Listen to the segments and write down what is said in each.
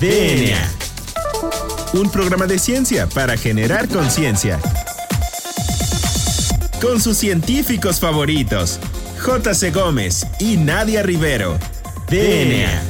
DNA. Un programa de ciencia para generar conciencia. Con sus científicos favoritos, J.C. Gómez y Nadia Rivero. DNA.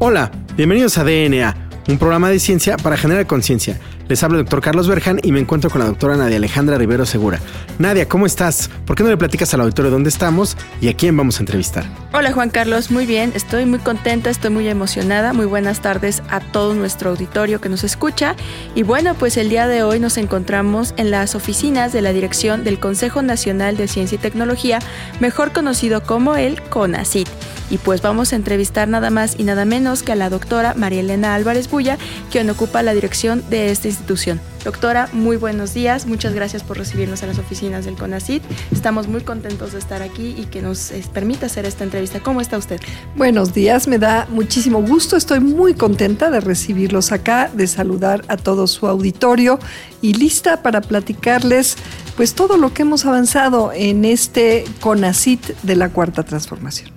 Hola, bienvenidos a DNA, un programa de ciencia para generar conciencia. Les habla el doctor Carlos Berjan y me encuentro con la doctora Nadia Alejandra Rivero Segura. Nadia, ¿cómo estás? ¿Por qué no le platicas al auditorio dónde estamos y a quién vamos a entrevistar? Hola Juan Carlos, muy bien, estoy muy contenta, estoy muy emocionada. Muy buenas tardes a todo nuestro auditorio que nos escucha. Y bueno, pues el día de hoy nos encontramos en las oficinas de la dirección del Consejo Nacional de Ciencia y Tecnología, mejor conocido como el CONACIT. Y pues vamos a entrevistar nada más y nada menos que a la doctora María Elena Álvarez Bulla, quien ocupa la dirección de esta institución. Doctora, muy buenos días. Muchas gracias por recibirnos a las oficinas del CONACIT. Estamos muy contentos de estar aquí y que nos eh, permita hacer esta entrevista. ¿Cómo está usted? Buenos días, me da muchísimo gusto. Estoy muy contenta de recibirlos acá, de saludar a todo su auditorio y lista para platicarles pues todo lo que hemos avanzado en este CONACIT de la Cuarta Transformación.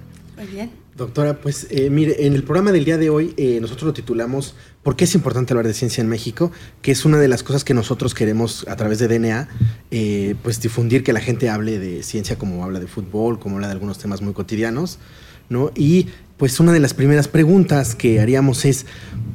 Doctora, pues eh, mire, en el programa del día de hoy eh, nosotros lo titulamos ¿Por qué es importante hablar de ciencia en México? Que es una de las cosas que nosotros queremos a través de DNA, eh, pues difundir que la gente hable de ciencia como habla de fútbol, como habla de algunos temas muy cotidianos, ¿no? Y pues una de las primeras preguntas que haríamos es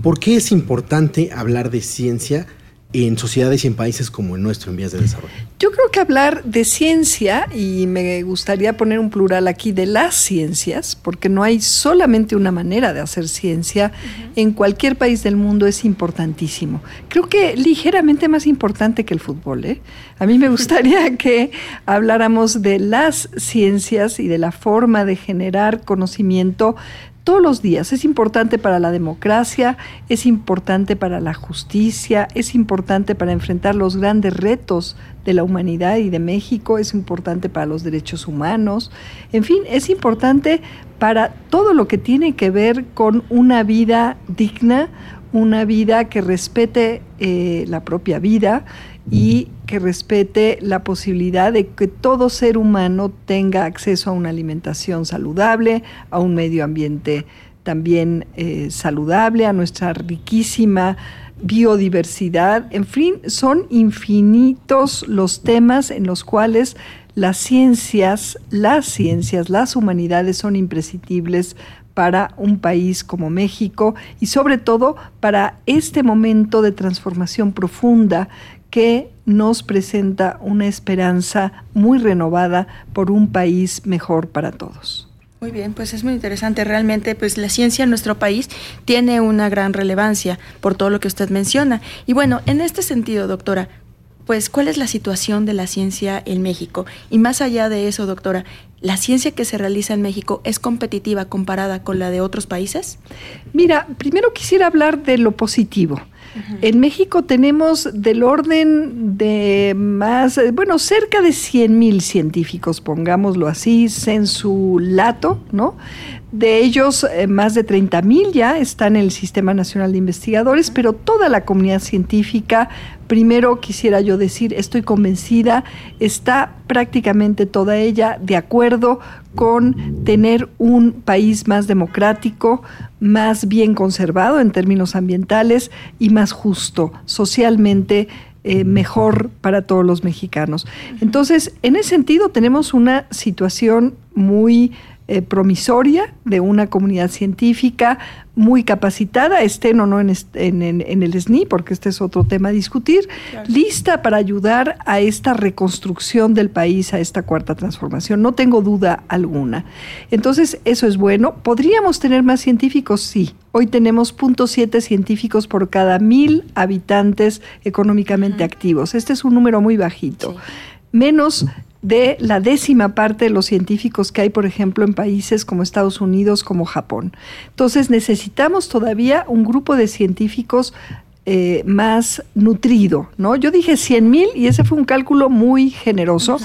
¿por qué es importante hablar de ciencia? En sociedades y en países como el nuestro en vías de desarrollo? Yo creo que hablar de ciencia, y me gustaría poner un plural aquí de las ciencias, porque no hay solamente una manera de hacer ciencia, en cualquier país del mundo es importantísimo. Creo que ligeramente más importante que el fútbol. ¿eh? A mí me gustaría que habláramos de las ciencias y de la forma de generar conocimiento todos los días. Es importante para la democracia, es importante para la justicia, es importante para enfrentar los grandes retos de la humanidad y de México, es importante para los derechos humanos, en fin, es importante para todo lo que tiene que ver con una vida digna, una vida que respete eh, la propia vida y que respete la posibilidad de que todo ser humano tenga acceso a una alimentación saludable, a un medio ambiente también eh, saludable, a nuestra riquísima biodiversidad. En fin, son infinitos los temas en los cuales las ciencias, las ciencias, las humanidades son imprescindibles para un país como México y sobre todo para este momento de transformación profunda que nos presenta una esperanza muy renovada por un país mejor para todos. Muy bien, pues es muy interesante. Realmente, pues la ciencia en nuestro país tiene una gran relevancia por todo lo que usted menciona. Y bueno, en este sentido, doctora, pues ¿cuál es la situación de la ciencia en México? Y más allá de eso, doctora, ¿la ciencia que se realiza en México es competitiva comparada con la de otros países? Mira, primero quisiera hablar de lo positivo. En México tenemos del orden de más, bueno, cerca de 100 mil científicos, pongámoslo así, en su lato, ¿no? De ellos, eh, más de 30 mil ya están en el Sistema Nacional de Investigadores, pero toda la comunidad científica, primero quisiera yo decir, estoy convencida, está prácticamente toda ella de acuerdo con tener un país más democrático, más bien conservado en términos ambientales y más justo socialmente. Eh, mejor para todos los mexicanos. Entonces, en ese sentido, tenemos una situación muy eh, promisoria de una comunidad científica muy capacitada, estén o no en, el SNI, porque este es otro tema a discutir, lista para ayudar a esta reconstrucción del país, a esta cuarta transformación. No tengo duda alguna. Entonces, eso es bueno. ¿Podríamos tener más científicos? Sí. Hoy tenemos 0.7 científicos por cada mil habitantes económicamente activos. Este es un número muy bajito. Menos de la décima parte de los científicos que hay, por ejemplo, en países como Estados Unidos, como Japón. Entonces necesitamos todavía un grupo de científicos eh, más nutrido, ¿no? Yo dije 100 mil y ese fue un cálculo muy generoso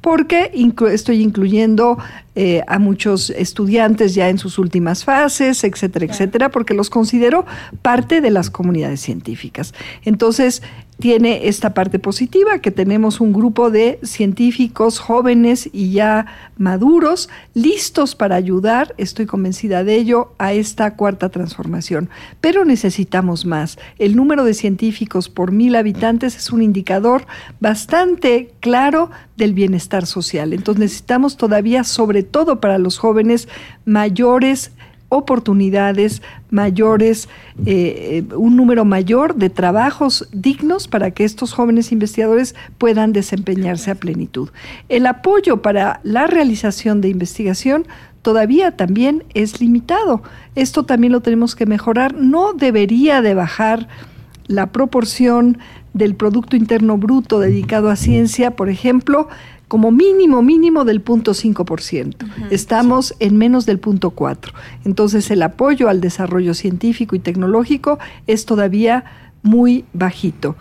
porque estoy incluyendo eh, a muchos estudiantes ya en sus últimas fases, etcétera, etcétera, porque los considero parte de las comunidades científicas. Entonces, tiene esta parte positiva, que tenemos un grupo de científicos jóvenes y ya maduros, listos para ayudar, estoy convencida de ello, a esta cuarta transformación. Pero necesitamos más. El número de científicos por mil habitantes es un indicador bastante claro del bienestar social. Entonces necesitamos todavía, sobre todo para los jóvenes, mayores oportunidades mayores, eh, un número mayor de trabajos dignos para que estos jóvenes investigadores puedan desempeñarse a plenitud. El apoyo para la realización de investigación todavía también es limitado. Esto también lo tenemos que mejorar. No debería de bajar la proporción del Producto Interno Bruto dedicado a ciencia, por ejemplo, como mínimo, mínimo del punto 5%. Estamos en menos del punto 4%. Entonces el apoyo al desarrollo científico y tecnológico es todavía muy bajito.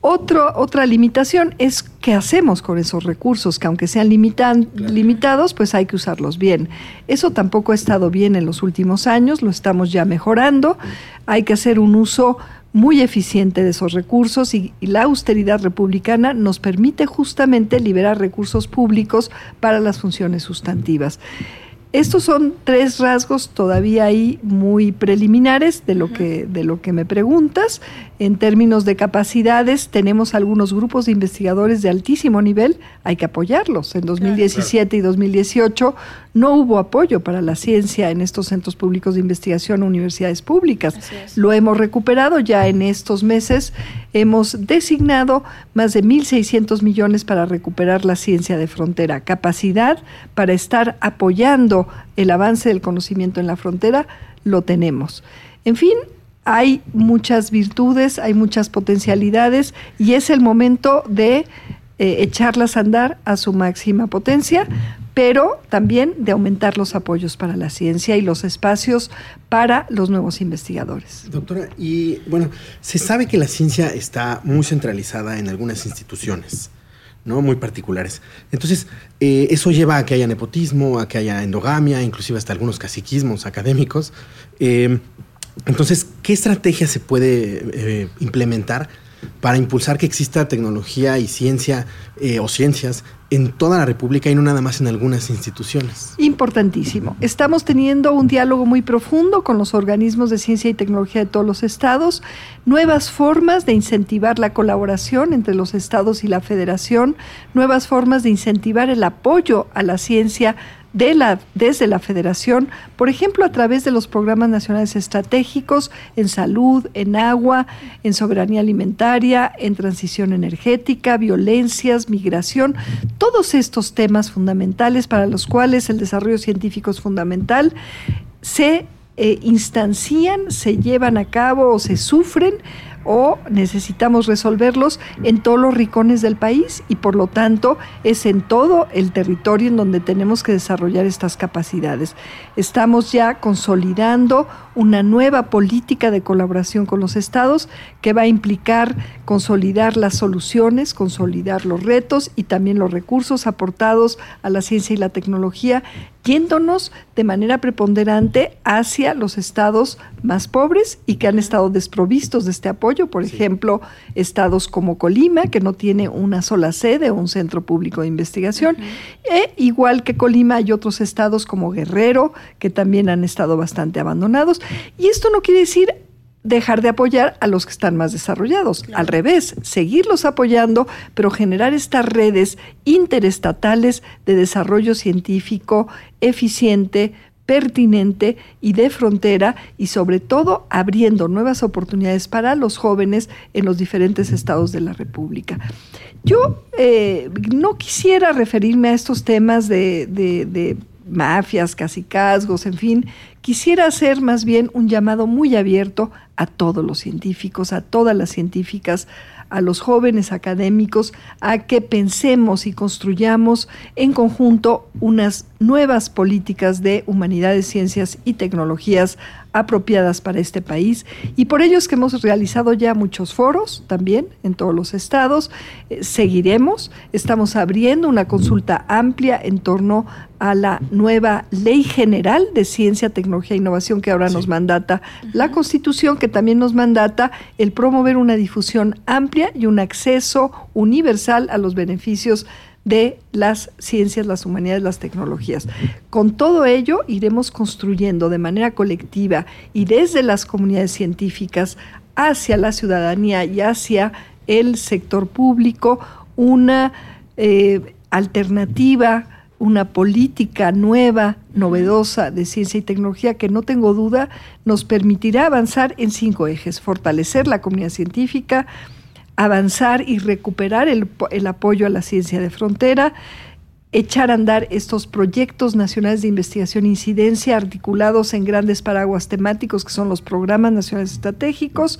otra limitación es qué hacemos con esos recursos, que aunque sean limitados, pues hay que usarlos bien. Eso tampoco ha estado bien en los últimos años, lo estamos ya mejorando. Hay que hacer un uso muy eficiente de esos recursos y, la austeridad republicana nos permite justamente liberar recursos públicos para las funciones sustantivas. Estos son tres rasgos todavía ahí muy preliminares de lo, que, de lo que me preguntas. En términos de capacidades, tenemos algunos grupos de investigadores de altísimo nivel, hay que apoyarlos. En 2017 y 2018 no hubo apoyo para la ciencia en estos centros públicos de investigación o universidades públicas. Lo hemos recuperado ya en estos meses. Hemos designado más de 1.600 millones para recuperar la ciencia de frontera, capacidad para estar apoyando el avance del conocimiento en la frontera, lo tenemos. En fin, hay muchas virtudes, hay muchas potencialidades y es el momento de eh, echarlas a andar a su máxima potencia, pero también de aumentar los apoyos para la ciencia y los espacios para los nuevos investigadores. Doctora, y bueno, se sabe que la ciencia está muy centralizada en algunas instituciones. ¿no? muy particulares. Entonces, eh, eso lleva a que haya nepotismo, a que haya endogamia, inclusive hasta algunos caciquismos académicos. Eh, entonces, ¿qué estrategia se puede eh, implementar para impulsar que exista tecnología y ciencia o ciencias en toda la República y no nada más en algunas instituciones. Importantísimo. Estamos teniendo un diálogo muy profundo con los organismos de ciencia y tecnología de todos los estados, nuevas formas de incentivar la colaboración entre los estados y la federación, nuevas formas de incentivar el apoyo a la ciencia de la, desde la federación, por ejemplo, a través de los programas nacionales estratégicos en salud, en agua, en soberanía alimentaria, en transición energética, violencias, migración, todos estos temas fundamentales para los cuales el desarrollo científico es fundamental, se eh, instancian, se llevan a cabo o se sufren o necesitamos resolverlos en todos los rincones del país y por lo tanto es en todo el territorio en donde tenemos que desarrollar estas capacidades. Estamos ya consolidando una nueva política de colaboración con los estados que va a implicar consolidar las soluciones, consolidar los retos y también los recursos aportados a la ciencia y la tecnología yéndonos de manera preponderante hacia los estados más pobres y que han estado desprovistos de este apoyo, por ejemplo, estados como Colima, que no tiene una sola sede o un centro público de investigación, e igual que Colima hay otros estados como Guerrero, que también han estado bastante abandonados, y esto no quiere decir dejar de apoyar a los que están más desarrollados. Al revés, seguirlos apoyando, pero generar estas redes interestatales de desarrollo científico eficiente, pertinente y de frontera y sobre todo abriendo nuevas oportunidades para los jóvenes en los diferentes estados de la República. Yo eh, no quisiera referirme a estos temas de, de mafias, casicazgos, en fin, quisiera hacer más bien un llamado muy abierto a todos los científicos, a todas las científicas, a los jóvenes académicos, a que pensemos y construyamos en conjunto unas nuevas políticas de humanidades, ciencias y tecnologías apropiadas para este país. Y por ello es que hemos realizado ya muchos foros también en todos los estados. Eh, seguiremos. Estamos abriendo una consulta amplia en torno a la nueva Ley General de Ciencia, Tecnología e Innovación que ahora nos mandata la Constitución, que también nos mandata el promover una difusión amplia y un acceso universal a los beneficios de las ciencias, las humanidades, las tecnologías. Con todo ello iremos construyendo de manera colectiva y desde las comunidades científicas hacia la ciudadanía y hacia el sector público una eh, alternativa, una política nueva, novedosa de ciencia y tecnología que no tengo duda nos permitirá avanzar en cinco ejes, fortalecer la comunidad científica, avanzar y recuperar el, apoyo a la ciencia de frontera, echar a andar estos proyectos nacionales de investigación e incidencia articulados en grandes paraguas temáticos que son los programas nacionales estratégicos,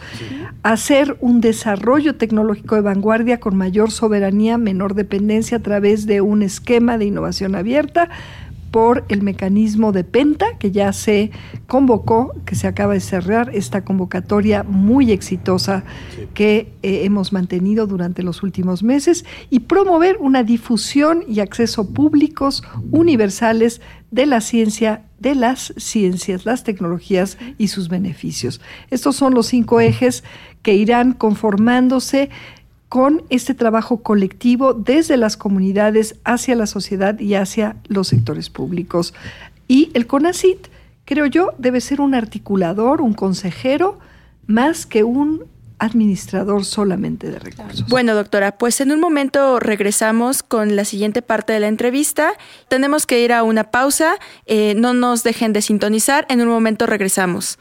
hacer un desarrollo tecnológico de vanguardia con mayor soberanía, menor dependencia a través de un esquema de innovación abierta, por el mecanismo de Penta, que ya se convocó, que se acaba de cerrar esta convocatoria muy exitosa que eh, hemos mantenido durante los últimos meses, y promover una difusión y acceso públicos universales de la ciencia, de las ciencias, las tecnologías y sus beneficios. Estos son los cinco ejes que irán conformándose con este trabajo colectivo desde las comunidades hacia la sociedad y hacia los sectores públicos. Y el CONACIT, creo yo, debe ser un articulador, un consejero, más que un administrador solamente de recursos. Bueno, doctora, pues en un momento regresamos con la siguiente parte de la entrevista. Tenemos que ir a una pausa. Eh, no nos dejen de sintonizar. En un momento regresamos.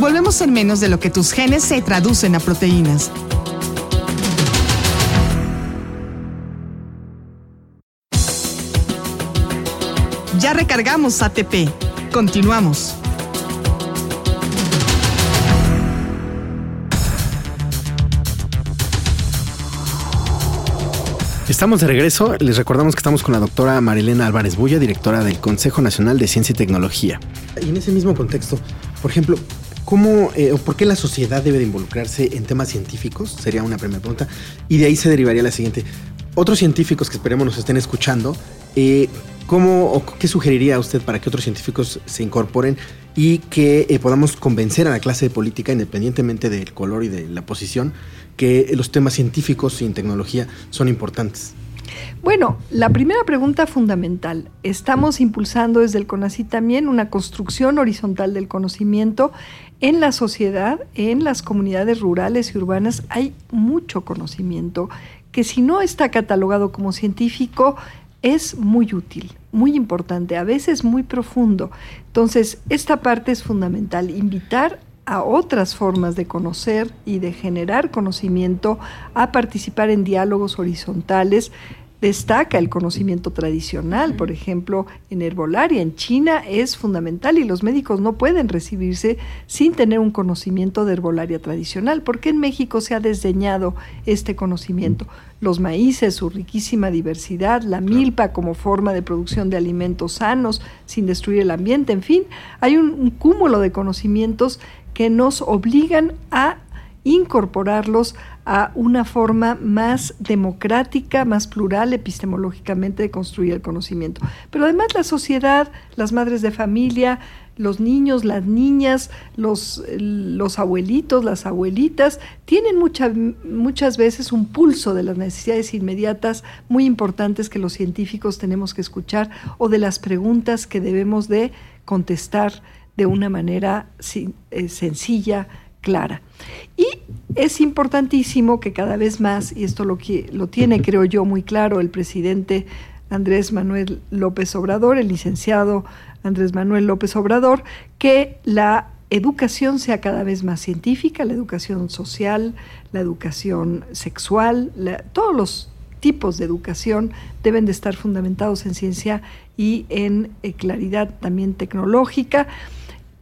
Volvemos en menos de lo que tus genes se traducen a proteínas. Ya recargamos ATP. Continuamos. Estamos de regreso. Les recordamos que estamos con la doctora Marilena Álvarez Bulla, directora del Consejo Nacional de Ciencia y Tecnología. Y en ese mismo contexto, por ejemplo, ¿Cómo eh, o por qué la sociedad debe de involucrarse en temas científicos? Sería una primera pregunta. Y de ahí se derivaría la siguiente. Otros científicos que esperemos nos estén escuchando, eh, ¿cómo o qué sugeriría usted para que otros científicos se incorporen y que eh, podamos convencer a la clase de política, independientemente del color y de la posición, que los temas científicos y en tecnología son importantes? Bueno, la primera pregunta fundamental. Estamos impulsando desde el CONACYT también una construcción horizontal del conocimiento en la sociedad, en las comunidades rurales y urbanas, hay mucho conocimiento que si no está catalogado como científico, es muy útil, muy importante, a veces muy profundo. Entonces, esta parte es fundamental, invitar a otras formas de conocer y de generar conocimiento, a participar en diálogos horizontales destaca el conocimiento tradicional, por ejemplo, en herbolaria en China es fundamental y los médicos no pueden recibirse sin tener un conocimiento de herbolaria tradicional. ¿Por qué en México se ha desdeñado este conocimiento? Los maíces, su riquísima diversidad, la milpa como forma de producción de alimentos sanos sin destruir el ambiente, en fin, hay un, un cúmulo de conocimientos que nos obligan a incorporarlos a una forma más democrática, más plural epistemológicamente de construir el conocimiento. Pero además la sociedad, las madres de familia, los niños, las niñas, los, los abuelitos, las abuelitas, tienen muchas veces un pulso de las necesidades inmediatas muy importantes que los científicos tenemos que escuchar o de las preguntas que debemos de contestar de una manera eh, sencilla, clara. Y es importantísimo que cada vez más, y esto lo, lo tiene, creo yo, muy claro el presidente Andrés Manuel López Obrador, el licenciado Andrés Manuel López Obrador, que la educación sea cada vez más científica, la educación social, la educación sexual, todos los tipos de educación deben de estar fundamentados en ciencia y en eh, claridad también tecnológica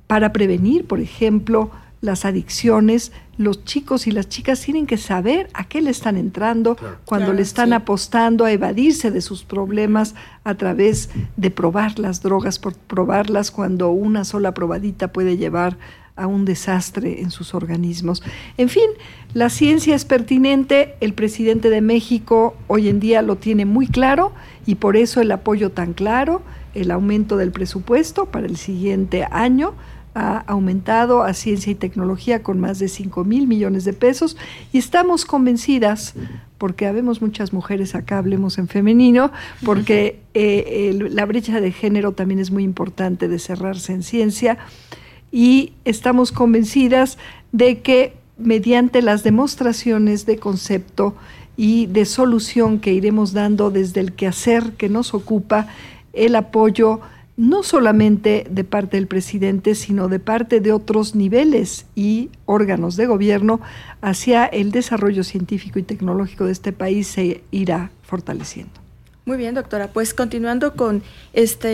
para prevenir, por ejemplo, las adicciones, los chicos y las chicas tienen que saber a qué le están entrando cuando Claro, le están sí. apostando a evadirse de sus problemas a través de probar las drogas, por probarlas cuando una sola probadita puede llevar a un desastre en sus organismos. En fin, la ciencia es pertinente, el presidente de México hoy en día lo tiene muy claro y por eso el apoyo tan claro, el aumento del presupuesto para el siguiente año ha aumentado a ciencia y tecnología con más de 5 mil millones de pesos. Y estamos convencidas, porque habemos muchas mujeres acá, hablemos en femenino, porque eh, el- la brecha de género también es muy importante de cerrarse en ciencia. Y estamos convencidas de que mediante las demostraciones de concepto y de solución que iremos dando desde el quehacer que nos ocupa, el apoyo no solamente de parte del presidente, sino de parte de otros niveles y órganos de gobierno hacia el desarrollo científico y tecnológico de este país se irá fortaleciendo. Muy bien, doctora. Pues continuando con esta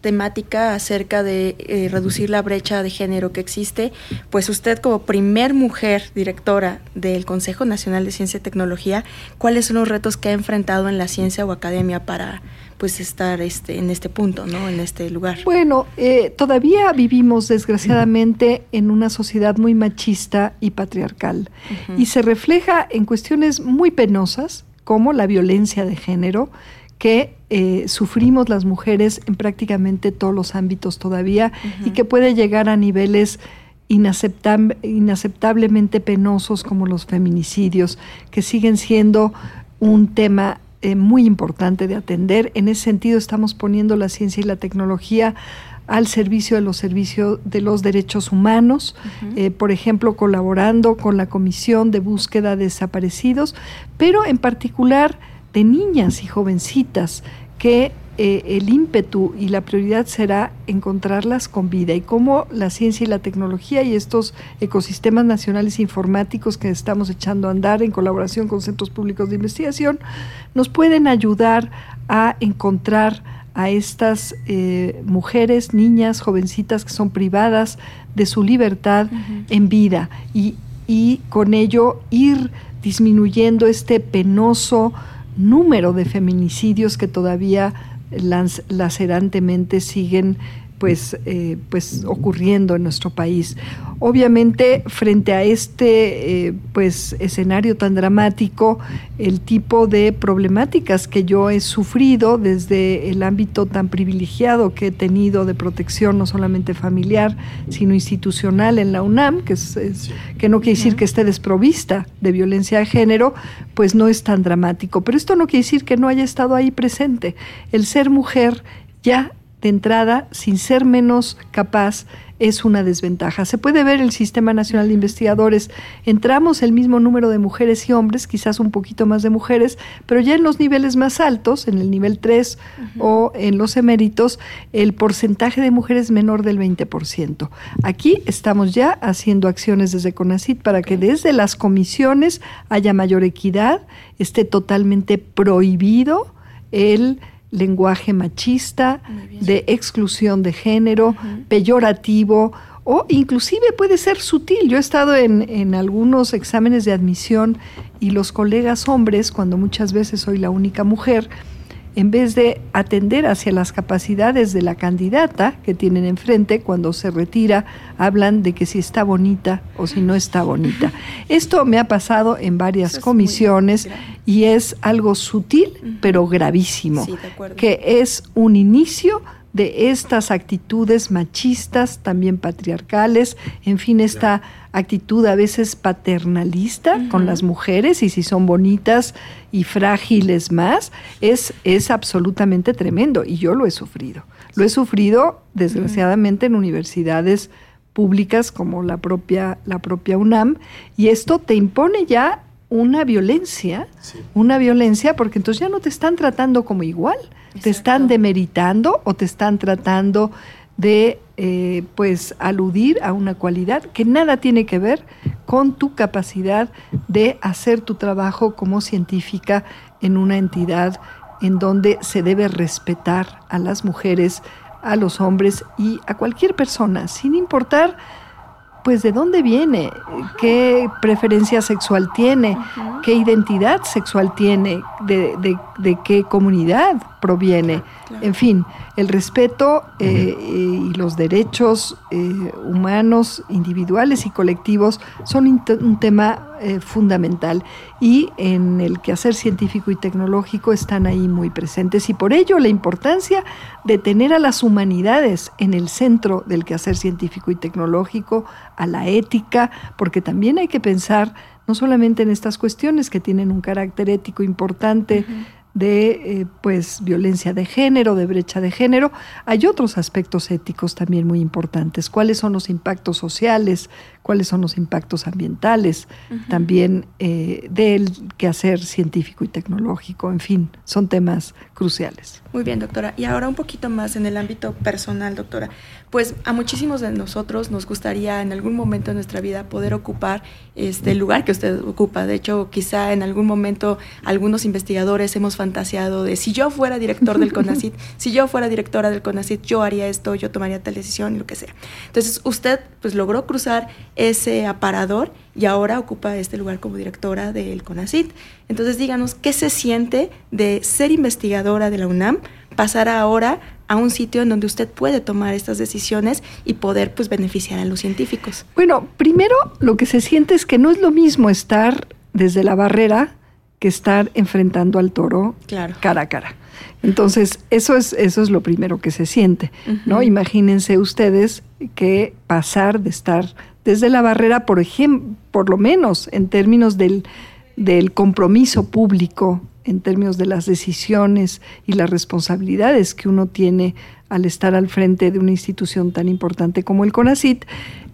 temática acerca de eh, reducir la brecha de género que existe, pues usted como primer mujer directora del Consejo Nacional de Ciencia y Tecnología, ¿cuáles son los retos que ha enfrentado en la ciencia o academia para pues estar este, en este punto, ¿no? En este lugar. Bueno, eh, todavía vivimos desgraciadamente en una sociedad muy machista y patriarcal y se refleja en cuestiones muy penosas como la violencia de género que eh, sufrimos las mujeres en prácticamente todos los ámbitos todavía y que puede llegar a niveles inaceptablemente penosos como los feminicidios, que siguen siendo un tema eh, muy importante de atender. En ese sentido estamos poniendo la ciencia y la tecnología al servicio de los servicios de los derechos humanos, eh, por ejemplo, colaborando con la Comisión de Búsqueda de Desaparecidos, pero en particular de niñas y jovencitas que eh, el ímpetu y la prioridad será encontrarlas con vida y cómo la ciencia y la tecnología y estos ecosistemas nacionales informáticos que estamos echando a andar en colaboración con centros públicos de investigación nos pueden ayudar a encontrar a estas eh, mujeres, niñas, jovencitas que son privadas de su libertad en vida y, y con ello ir disminuyendo este penoso número de feminicidios que todavía lacerantemente siguen pues, eh, pues ocurriendo en nuestro país. Obviamente, frente a este eh, pues, escenario tan dramático, el tipo de problemáticas que yo he sufrido desde el ámbito tan privilegiado que he tenido de protección, no solamente familiar, sino institucional en la UNAM, que, es, es- que no quiere decir que esté desprovista de violencia de género, pues no es tan dramático. Pero esto no quiere decir que no haya estado ahí presente. El ser mujer ya de entrada, sin ser menos capaz, es una desventaja. Se puede ver el Sistema Nacional de Investigadores. Entramos el mismo número de mujeres y hombres, quizás un poquito más de mujeres, pero ya en los niveles más altos, en el nivel 3 o en los eméritos, el porcentaje de mujeres es menor del 20%. Aquí estamos ya haciendo acciones desde CONACIT para que desde las comisiones haya mayor equidad, esté totalmente prohibido el lenguaje machista, de exclusión de género, peyorativo o inclusive puede ser sutil. Yo he estado en, en algunos exámenes de admisión y los colegas hombres, cuando muchas veces soy la única mujer, en vez de atender hacia las capacidades de la candidata que tienen enfrente, cuando se retira, hablan de que si está bonita o si no está bonita. Esto me ha pasado en varias es comisiones y es algo sutil, pero gravísimo Sí, que es un inicio de estas actitudes machistas, también patriarcales, en fin, esta actitud a veces paternalista con las mujeres y si son bonitas y frágiles más, es, es absolutamente tremendo y yo lo he sufrido. Lo he sufrido, desgraciadamente, en universidades públicas como la propia, la propia UNAM y esto te impone ya una violencia, una violencia porque entonces ya no te están tratando como igual, te están demeritando o te están tratando de eh, pues aludir a una cualidad que nada tiene que ver con tu capacidad de hacer tu trabajo como científica en una entidad en donde se debe respetar a las mujeres, a los hombres y a cualquier persona, sin importar pues de dónde viene, qué preferencia sexual tiene, qué identidad sexual tiene, de, de qué comunidad proviene. En fin, el respeto eh, y los derechos eh, humanos, individuales y colectivos son un tema eh, fundamental. Y en el quehacer científico y tecnológico están ahí muy presentes. Y por ello la importancia de tener a las humanidades en el centro del quehacer científico y tecnológico, a la ética, porque también hay que pensar no solamente en estas cuestiones que tienen un carácter ético importante, de eh, pues violencia de género, de brecha de género. Hay otros aspectos éticos también muy importantes. ¿Cuáles son los impactos sociales? ¿Cuáles son los impactos ambientales? También eh, del quehacer científico y tecnológico. En fin, son temas cruciales. Muy bien, doctora. Y ahora un poquito más en el ámbito personal, doctora. Pues a muchísimos de nosotros nos gustaría en algún momento de nuestra vida poder ocupar este lugar que usted ocupa. De hecho, quizá en algún momento algunos investigadores hemos fantaseado de si yo fuera director del CONACIT, si yo fuera directora del CONACIT, yo haría esto, yo tomaría tal decisión lo que sea. Entonces, usted pues logró cruzar ese aparador y ahora ocupa este lugar como directora del CONACIT. Entonces, díganos, ¿qué se siente de ser investigadora de la UNAM, pasar ahora a un sitio en donde usted puede tomar estas decisiones y poder pues beneficiar a los científicos? Bueno, primero lo que se siente es que no es lo mismo estar desde la barrera que estar enfrentando al toro cara a cara. Entonces, eso es, eso es lo primero que se siente, ¿no? Imagínense ustedes que pasar de estar desde la barrera, por ejemplo, por lo menos en términos del, del compromiso público, en términos de las decisiones y las responsabilidades que uno tiene al estar al frente de una institución tan importante como el CONACIT,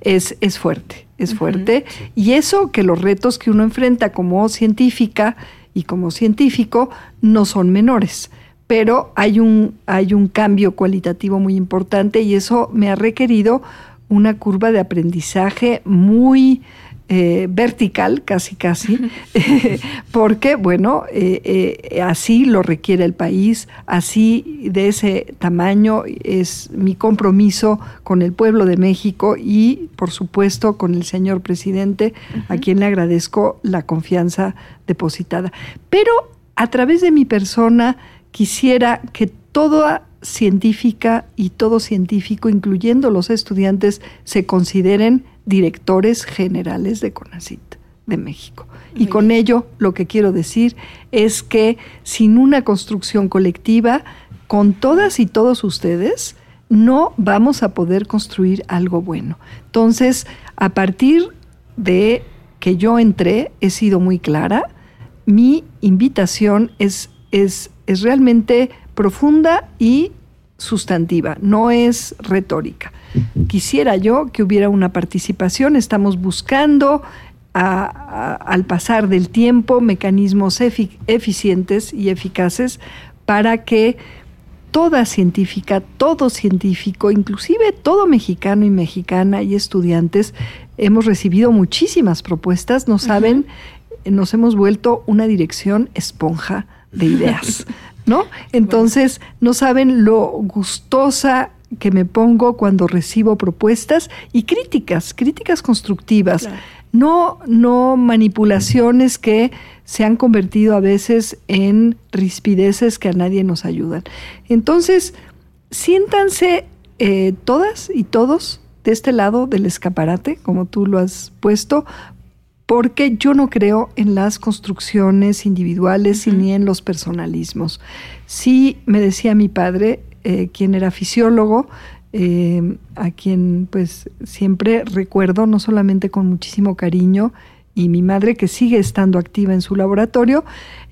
es, es fuerte, es fuerte. Y eso que los retos que uno enfrenta como científica y como científico no son menores pero hay un, hay un cambio cualitativo muy importante y eso me ha requerido una curva de aprendizaje muy eh, vertical, casi casi, porque, bueno, eh, eh, así lo requiere el país, así de ese tamaño es mi compromiso con el pueblo de México y, por supuesto, con el señor presidente, a quien le agradezco la confianza depositada. Pero a través de mi persona, quisiera que toda científica y todo científico, incluyendo los estudiantes, se consideren directores generales de CONACIT de México. y con ello lo que quiero decir es que sin una construcción colectiva, con todas y todos ustedes, no vamos a poder construir algo bueno. Entonces, a partir de que yo entré, he sido muy clara, mi invitación es, es es realmente profunda y sustantiva, no es retórica. Quisiera yo que hubiera una participación, estamos buscando al pasar del tiempo mecanismos eficientes y eficaces para que toda científica, todo científico, inclusive todo mexicano y mexicana y estudiantes, hemos recibido muchísimas propuestas, no saben, nos hemos vuelto una dirección esponja de ideas, ¿no? Entonces, no saben lo gustosa que me pongo cuando recibo propuestas y críticas, críticas constructivas, no, no manipulaciones que se han convertido a veces en rispideces que a nadie nos ayudan. Entonces, siéntanse eh, todas y todos de este lado del escaparate, como tú lo has puesto, porque yo no creo en las construcciones individuales ni en los personalismos. Sí, me decía mi padre, eh, quien era fisiólogo, eh, a quien pues siempre recuerdo, no solamente con muchísimo cariño, y mi madre que sigue estando activa en su laboratorio,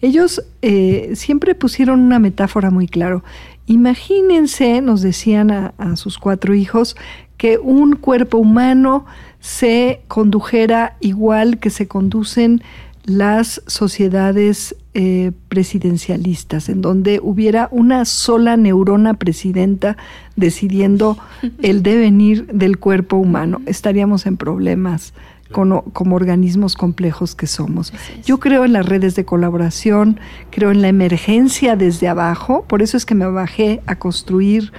ellos eh, siempre pusieron una metáfora muy claro. Imagínense, nos decían a sus cuatro hijos, que un cuerpo humano se condujera igual que se conducen las sociedades eh, presidencialistas, en donde hubiera una sola neurona presidenta decidiendo el devenir del cuerpo humano. Estaríamos en problemas como, como organismos complejos que somos. Yo creo en las redes de colaboración, creo en la emergencia desde abajo, por eso es que me bajé a construir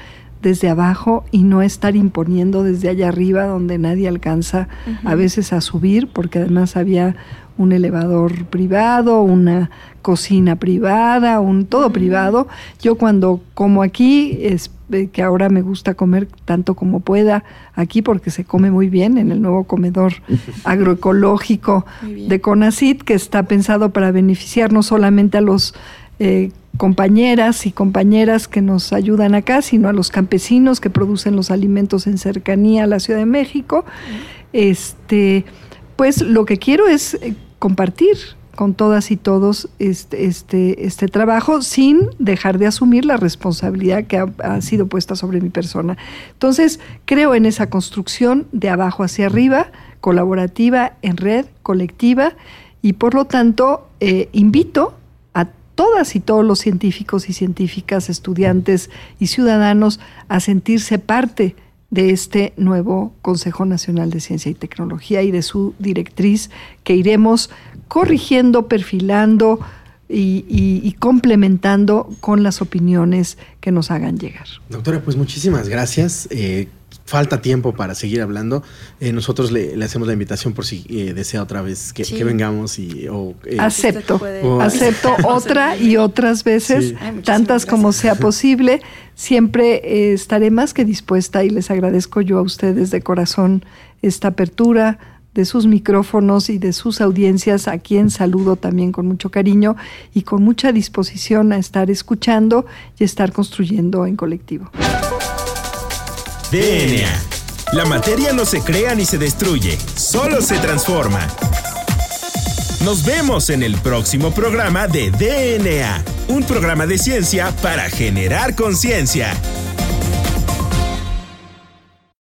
desde abajo y no estar imponiendo desde allá arriba donde nadie alcanza a veces a subir, porque además había un elevador privado, una cocina privada, un todo privado. Yo cuando como aquí, es que ahora me gusta comer tanto como pueda aquí porque se come muy bien en el nuevo comedor agroecológico de CONACIT, que está pensado para beneficiar no solamente a los eh, compañeras y compañeras que nos ayudan acá, sino a los campesinos que producen los alimentos en cercanía a la Ciudad de México. Este, pues lo que quiero es eh, compartir con todas y todos este, este, este trabajo sin dejar de asumir la responsabilidad que ha, sido puesta sobre mi persona. Entonces, creo en esa construcción de abajo hacia arriba, colaborativa, en red, colectiva, y por lo tanto eh, invito todas y todos los científicos y científicas, estudiantes y ciudadanos a sentirse parte de este nuevo Consejo Nacional de Ciencia y Tecnología y de su directriz que iremos corrigiendo, perfilando y, complementando con las opiniones que nos hagan llegar. Doctora, pues muchísimas gracias. Eh, falta tiempo para seguir hablando. Eh, nosotros le, hacemos la invitación por si eh, desea otra vez que, vengamos y eh, acepto, acepto otra y otras veces, tantas como sea posible. Siempre estaré más que dispuesta y les agradezco yo a ustedes de corazón esta apertura de sus micrófonos y de sus audiencias, a quien saludo también con mucho cariño y con mucha disposición a estar escuchando y estar construyendo en colectivo. DNA. La materia no se crea ni se destruye, solo se transforma. Nos vemos en el próximo programa de DNA, un programa de ciencia para generar conciencia.